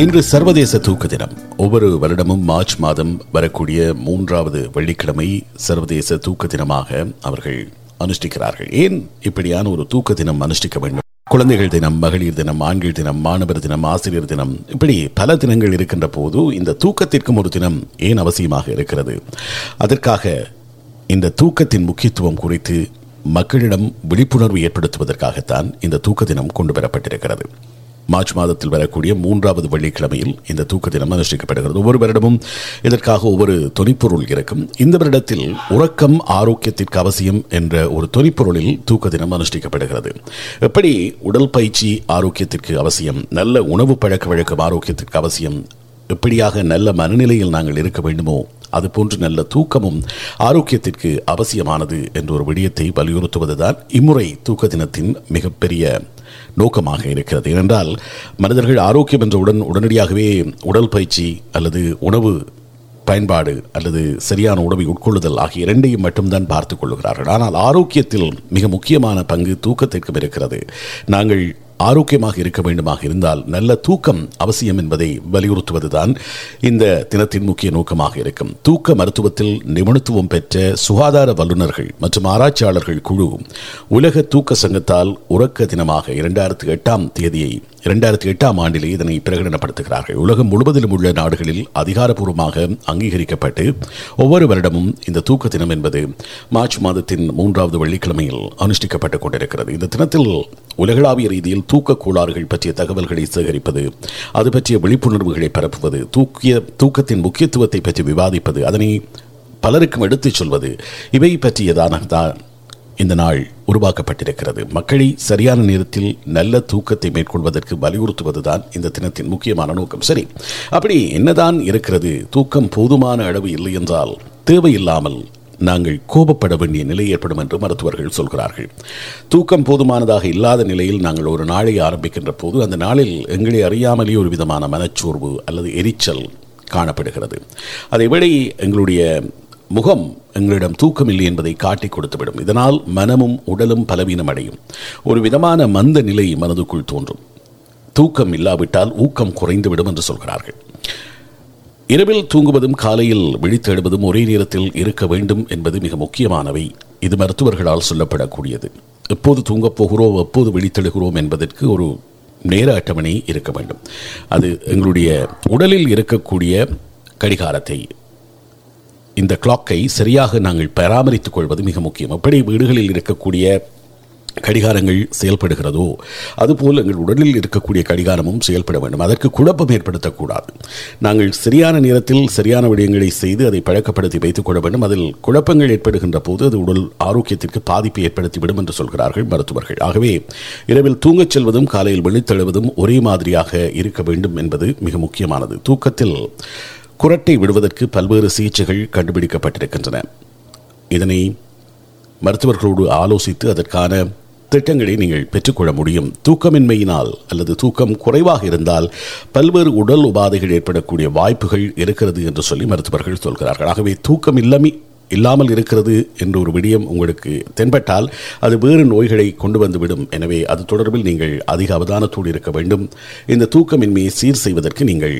இன்று சர்வதேச தூக்க தினம். ஒவ்வொரு வருடமும் மார்ச் மாதம் வரக்கூடிய மூன்றாவது வெள்ளிக்கிழமை சர்வதேச தூக்க தினமாக அவர்கள் அனுஷ்டிக்கிறார்கள். ஏன் இப்படியான ஒரு தூக்க தினம் அனுஷ்டிக்க வேண்டும்? குழந்தைகள் தினம் மகளிர் தினம் ஆண்கள் தினம் மாணவர் தினம் ஆசிரியர் தினம் இப்படி பல தினங்கள் இருக்கின்ற போது இந்த தூக்கத்திற்கும் ஒரு தினம் ஏன் அவசியமாக இருக்கிறது? அதற்காக இந்த தூக்கத்தின் முக்கியத்துவம் குறித்து மக்களிடம் விழிப்புணர்வு ஏற்படுத்துவதற்காகத்தான் இந்த தூக்க தினம் கொண்டு வரப்பட்டிருக்கிறது. மார்ச் மாதத்தில் வரக்கூடிய மூன்றாவது வெள்ளிக்கிழமையில் இந்த தூக்க தினம் அனுஷ்டிக்கப்படுகிறது. ஒவ்வொரு வருடமும் இதற்காக ஒவ்வொரு தொனிப்பொருள் இருக்கும். இந்த வருடத்தில் உறக்கம் ஆரோக்கியத்திற்கு அவசியம் என்ற ஒரு தொனிப்பொருளில் தூக்க தினம் அனுஷ்டிக்கப்படுகிறது. எப்படி உடல் பயிற்சி ஆரோக்கியத்திற்கு அவசியம் நல்ல உணவு பழக்க வழக்கம் ஆரோக்கியத்திற்கு அவசியம் எப்படியாக நல்ல மனநிலையில் நாங்கள் இருக்க வேண்டுமோ அதுபோன்று நல்ல தூக்கமும் ஆரோக்கியத்திற்கு அவசியமானது என்ற ஒரு விடயத்தை வலியுறுத்துவதுதான் இம்முறை தூக்க தினத்தின் மிகப்பெரிய நோக்கமாக இருக்கிறது. ஏனென்றால் மனிதர்கள் ஆரோக்கியம் என்றவுடன் உடனடியாகவே உடல் பயிற்சி அல்லது உணவு பயன்பாடு அல்லது சரியான உணவை உட்கொள்ளுதல் ஆகிய இரண்டையும் மட்டும்தான் பார்த்துக் கொள்ளுகிறார்கள். ஆனால் ஆரோக்கியத்தில் மிக முக்கியமான பங்கு தூக்கத்திற்கும் இருக்கிறது. நாங்கள் ஆரோக்கியமாக இருக்க வேண்டுமாக இருந்தால் நல்ல தூக்கம் அவசியம் என்பதை வலியுறுத்துவதுதான் இந்த தினத்தின் முக்கிய நோக்கமாக இருக்கும். தூக்க மருத்துவத்தில் நிபுணத்துவம் பெற்ற சுகாதார வல்லுநர்கள் மற்றும் ஆராய்ச்சியாளர்கள் குழு உலக தூக்க சங்கத்தால் உறக்க தினமாக இரண்டாயிரத்தி எட்டாம் தேதியை இரண்டாயிரத்தி எட்டாம் ஆண்டிலே இதனை பிரகடனப்படுத்துகிறார்கள். உலகம் முழுவதிலும் உள்ள நாடுகளில் அதிகாரப்பூர்வமாக அங்கீகரிக்கப்பட்டு ஒவ்வொரு வருடமும் இந்த தூக்க தினம் என்பது மார்ச் மாதத்தின் மூன்றாவது வெள்ளிக்கிழமையில் அனுஷ்டிக்கப்பட்டுக் கொண்டிருக்கிறது. இந்த தினத்தில் உலகளாவிய ரீதியில் தூக்க கோளாறுகள் பற்றிய தகவல்களை சேகரிப்பது அது பற்றிய விழிப்புணர்வுகளை பரப்புவது தூக்கிய தூக்கத்தின் முக்கியத்துவத்தை பற்றி விவாதிப்பது அதனை பலருக்கும் எடுத்துச் சொல்வது இவை பற்றியதான தான் இந்த நாள் உருவாக்கப்பட்டிருக்கிறது. மக்களை சரியான நேரத்தில் நல்ல தூக்கத்தை மேற்கொள்வதற்கு வலியுறுத்துவதுதான் இந்த தினத்தின் முக்கியமான நோக்கம். சரி அப்படி என்னதான் இருக்கிறது? தூக்கம் போதுமான அளவு இல்லை என்றால் தேவையில்லாமல் நாங்கள் கோபப்பட வேண்டிய நிலை ஏற்படும் என்று மருத்துவர்கள் சொல்கிறார்கள். தூக்கம் போதுமானதாக இல்லாத நிலையில் நாங்கள் ஒரு நாளை ஆரம்பிக்கின்ற போது அந்த நாளில் எங்களை அறியாமலேயே ஒரு விதமான மனச்சோர்வு அல்லது எரிச்சல் காணப்படுகிறது. அதைவிட எங்களுடைய முகம் எங்களிடம் தூக்கம் இல்லை என்பதை காட்டிக் கொடுத்துவிடும். இதனால் மனமும் உடலும் பலவீனம் அடையும். ஒரு விதமான மந்த நிலை மனதுக்குள் தோன்றும். தூக்கம் இல்லாவிட்டால் ஊக்கம் குறைந்துவிடும் என்று சொல்கிறார்கள். இரவில் தூங்குவதும் காலையில் விழித்தெழுவதும் ஒரே நேரத்தில் இருக்க வேண்டும் என்பது மிக முக்கியமானவை. இது மருத்துவர்களால் சொல்லப்படக்கூடியது. எப்போது தூங்கப் போகிறோம் எப்போது விழித்தெழுகிறோம் என்பதற்கு ஒரு நேர அட்டவணை இருக்க வேண்டும். அது எங்களுடைய உடலில் இருக்கக்கூடிய கடிகாரத்தை இந்த கிளாக்கை சரியாக நாங்கள் பராமரித்துக் கொள்வது மிக முக்கியம். எப்படி வீடுகளில் இருக்கக்கூடிய கடிகாரங்கள் செயல்படுகிறதோ அதுபோல் எங்கள் உடலில் இருக்கக்கூடிய கடிகாரமும் செயல்பட வேண்டும். அதற்கு குழப்பம் ஏற்படுத்தக்கூடாது. நாங்கள் சரியான நேரத்தில் சரியான விடயங்களை செய்து அதை பழக்கப்படுத்தி வைத்துக் கொள்ள வேண்டும். அதில் குழப்பங்கள் ஏற்படுகின்ற போது அது உடல் ஆரோக்கியத்திற்கு பாதிப்பை ஏற்படுத்திவிடும் என்று சொல்கிறார்கள் மருத்துவர்கள். ஆகவே இரவில் தூங்கச் செல்வதும் காலையில் விழித்தெழுவதும் ஒரே மாதிரியாக இருக்க வேண்டும் என்பது மிக முக்கியமானது. தூக்கத்தில் குரட்டை விடுவதற்கு பல்வேறு சிகிச்சைகள் கண்டுபிடிக்கப்பட்டிருக்கின்றன. இதனை மருத்துவர்களோடு ஆலோசித்து அதற்கான திட்டங்களை நீங்கள் பெற்றுக்கொள்ள முடியும். தூக்கமின்மையினால் அல்லது தூக்கம் குறைவாக இருந்தால் பல்வேறு உடல் உபாதைகள் ஏற்படக்கூடிய வாய்ப்புகள் இருக்கிறது என்று சொல்லி மருத்துவர்கள் சொல்கிறார்கள். ஆகவே தூக்கம் இல்லாமல் இல்லாமல் இருக்கிறது என்ற ஒரு விடயம் உங்களுக்கு தென்பட்டால் அது வேறு நோய்களை கொண்டு வந்துவிடும். எனவே அது தொடர்பில் நீங்கள் அதிக அவதானத்தோடு இருக்க வேண்டும். இந்த தூக்கமின்மையை சீர் செய்வதற்கு நீங்கள்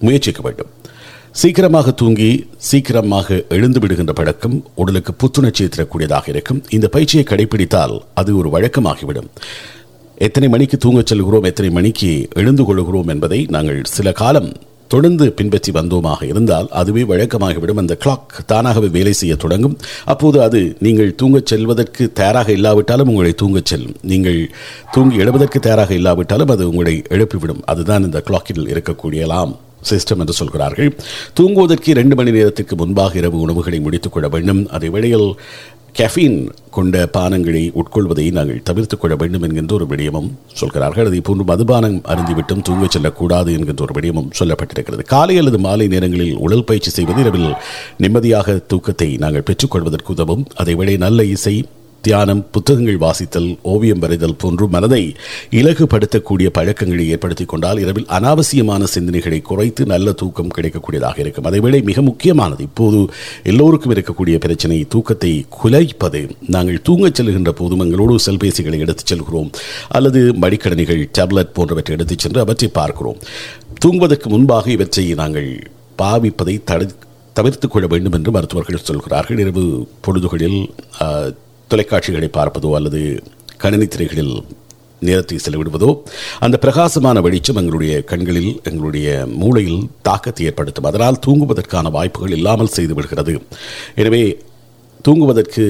முயற்சிக்க வேண்டும். சீக்கிரமாக தூங்கி சீக்கிரமாக எழுந்து விடுகின்ற பழக்கம் உடலுக்கு புத்துணர்ச்சியை தரக்கூடியதாக இருக்கும். இந்த பயிற்சியை கடைபிடித்தால் அது ஒரு வழக்கமாகிவிடும். எத்தனை மணிக்கு தூங்கச் செல்கிறோம் எத்தனை மணிக்கு எழுந்து கொள்கிறோம் என்பதை நாங்கள் சில காலம் தொடர்ந்து பின்பற்றி வந்தோமாக இருந்தால் அதுவே வழக்கமாகிவிடும். அந்த கிளாக் தானாகவே வேலை செய்ய தொடங்கும். அப்போது அது நீங்கள் தூங்கச் செல்வதற்கு தயாராக இல்லாவிட்டாலும் உங்களை தூங்கச் செல்லும். நீங்கள் தூங்கி எழுவதற்கு தயாராக இல்லாவிட்டாலும் அது உங்களை எழுப்பிவிடும். அதுதான் இந்த கிளாக்கில் இருக்கக்கூடியலாம் சிஸ்டம் என்று சொல்கிறார்கள். தூங்குவதற்கு இரண்டு மணி நேரத்திற்கு முன்பாக இரவு உணவுகளை முடித்துக் கொள்ள வேண்டும். அதே வேளையில் கெஃபீன் கொண்ட பானங்களை உட்கொள்வதை நாங்கள் தவிர்த்துக் கொள்ள வேண்டும் என்கின்ற ஒரு விடயமும் சொல்கிறார்கள். அதே போன்று மதுபானம் அருந்திவிட்டும் தூங்கச் செல்லக்கூடாது என்கின்ற ஒரு விடயமும் சொல்லப்பட்டிருக்கிறது. காலை அல்லது மாலை நேரங்களில் உடல் பயிற்சி செய்வது இரவில் நிம்மதியாக தூக்கத்தை நாங்கள் பெற்றுக்கொள்வதற்கு உதவும். அதைவிட நல்ல இசை தியானம் புத்தகங்கள் வாசித்தல் ஓவியம் வரைதல் போன்று மனதை இலகுபடுத்தக்கூடிய பழக்கங்களை ஏற்படுத்திக் கொண்டால் இரவில் அனாவசியமான சிந்தனைகளை குறைத்து நல்ல தூக்கம் கிடைக்கக்கூடியதாக இருக்கும். அதேவேளை மிக முக்கியமானது இப்போது எல்லோருக்கும் இருக்கக்கூடிய பிரச்சனை தூக்கத்தை குலைப்பது. நாங்கள் தூங்கச் செல்கின்ற போதும் எங்களோடு செல்பேசிகளை எடுத்துச் செல்கிறோம். அல்லது மடிக்கடனிகள் டேப்லெட் போன்றவற்றை எடுத்துச் சென்று அவற்றை பார்க்கிறோம். தூங்குவதற்கு முன்பாக இவற்றை நாங்கள் பாவிப்பதை தடு தவிர்த்துக் கொள்ள வேண்டும் என்று மருத்துவர்கள் சொல்கிறார்கள். இரவு பொழுதுகளில் தொலைக்காட்சிகளை பார்ப்பதோ அல்லது கணினி திரைகளில் நேரத்தை செலவிடுவதோ அந்த பிரகாசமான வெளிச்சம் எங்களுடைய கண்களில் எங்களுடைய மூளையில் தாக்கத்தை ஏற்படுத்தும். அதனால் தூங்குவதற்கான வாய்ப்புகள் இல்லாமல் செய்து விடுகிறது எனவே தூங்குவதற்கு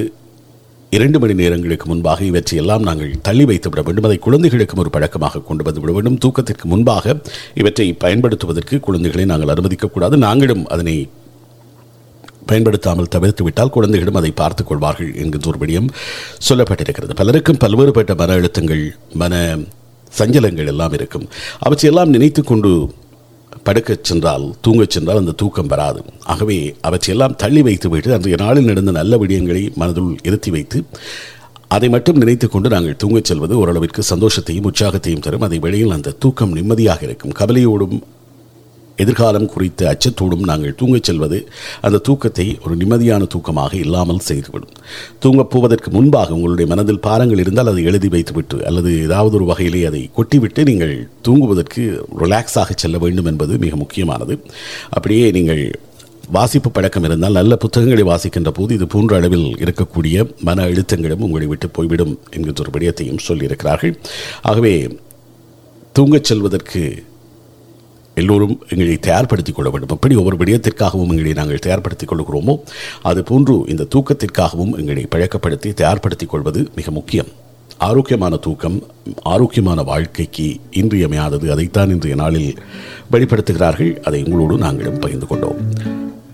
இரண்டு மணி நேரங்களுக்கு முன்பாக இவற்றை எல்லாம் நாங்கள் தள்ளி வைத்து விட வேண்டும். அதை குழந்தைகளுக்கும் ஒரு பழக்கமாக கொண்டு வந்து விட வேண்டும். தூக்கத்திற்கு முன்பாக இவற்றை பயன்படுத்துவதற்கு குழந்தைகளை நாங்கள் அனுமதிக்கக்கூடாது. நாங்களும் அதனை பயன்படுத்தாமல் தவிர்த்து விட்டால் குழந்தைகளும் அதை பார்த்துக் கொள்வார்கள் என்கின்ற ஒரு விடயம் சொல்லப்பட்டிருக்கிறது. பலருக்கும் பல்வேறுபட்ட மன அழுத்தங்கள் மன சஞ்சலங்கள் எல்லாம் இருக்கும். அவற்றையெல்லாம் நினைத்து கொண்டு படுக்கச் சென்றால் தூங்கச் சென்றால் அந்த தூக்கம் வராது. ஆகவே அவற்றையெல்லாம் தள்ளி வைத்து விட்டு அன்றைய நாளில் நடந்த நல்ல விடயங்களை மனதுள் இருத்தி வைத்து அதை மட்டும் நினைத்து கொண்டு நாங்கள் தூங்கச் செல்வது ஓரளவிற்கு சந்தோஷத்தையும் உற்சாகத்தையும் தரும். அதை வெளியில் அந்த தூக்கம் நிம்மதியாக இருக்கும். கவலையோடும் எதிர்காலம் குறித்த அச்சத்தோடும் நாங்கள் தூங்கச் செல்வது அந்த தூக்கத்தை ஒரு நிம்மதியான தூக்கமாக இல்லாமல் செய்துவிடும். தூங்கப் போவதற்கு முன்பாக உங்களுடைய மனதில் பாரங்கள் இருந்தால் அதை எழுதி வைத்துவிட்டு அல்லது ஏதாவது ஒரு வகையிலே அதை கொட்டிவிட்டு நீங்கள் தூங்குவதற்கு ரிலாக்ஸாக செல்ல வேண்டும் என்பது மிக முக்கியமானது. அப்படியே நீங்கள் வாசிப்பு பழக்கம் இருந்தால் நல்ல புத்தகங்களை வாசிக்கின்ற போது இது போன்ற அளவில் இருக்கக்கூடிய மன அழுத்தங்களும் உங்களை விட்டு போய்விடும் என்கின்ற ஒரு விடயத்தையும் சொல்லியிருக்கிறார்கள். ஆகவே தூங்கச் செல்வதற்கு எல்லோரும் எங்களை தயார்படுத்திக் கொள்ள வேண்டும். எப்படி ஒவ்வொரு விடயத்திற்காகவும் எங்களை நாங்கள் தயார்படுத்திக் கொள்கிறோமோ அதுபோன்று இந்த தூக்கத்திற்காகவும் எங்களை பழக்கப்படுத்தி தயார்படுத்திக் கொள்வது மிக முக்கியம். ஆரோக்கியமான தூக்கம் ஆரோக்கியமான வாழ்க்கைக்கு இன்றியமையாதது அதைத்தான் இன்றைய நாளில் வெளிப்படுத்துகிறார்கள். அதை உங்களோடு நாங்களும் பகிர்ந்து கொண்டோம்.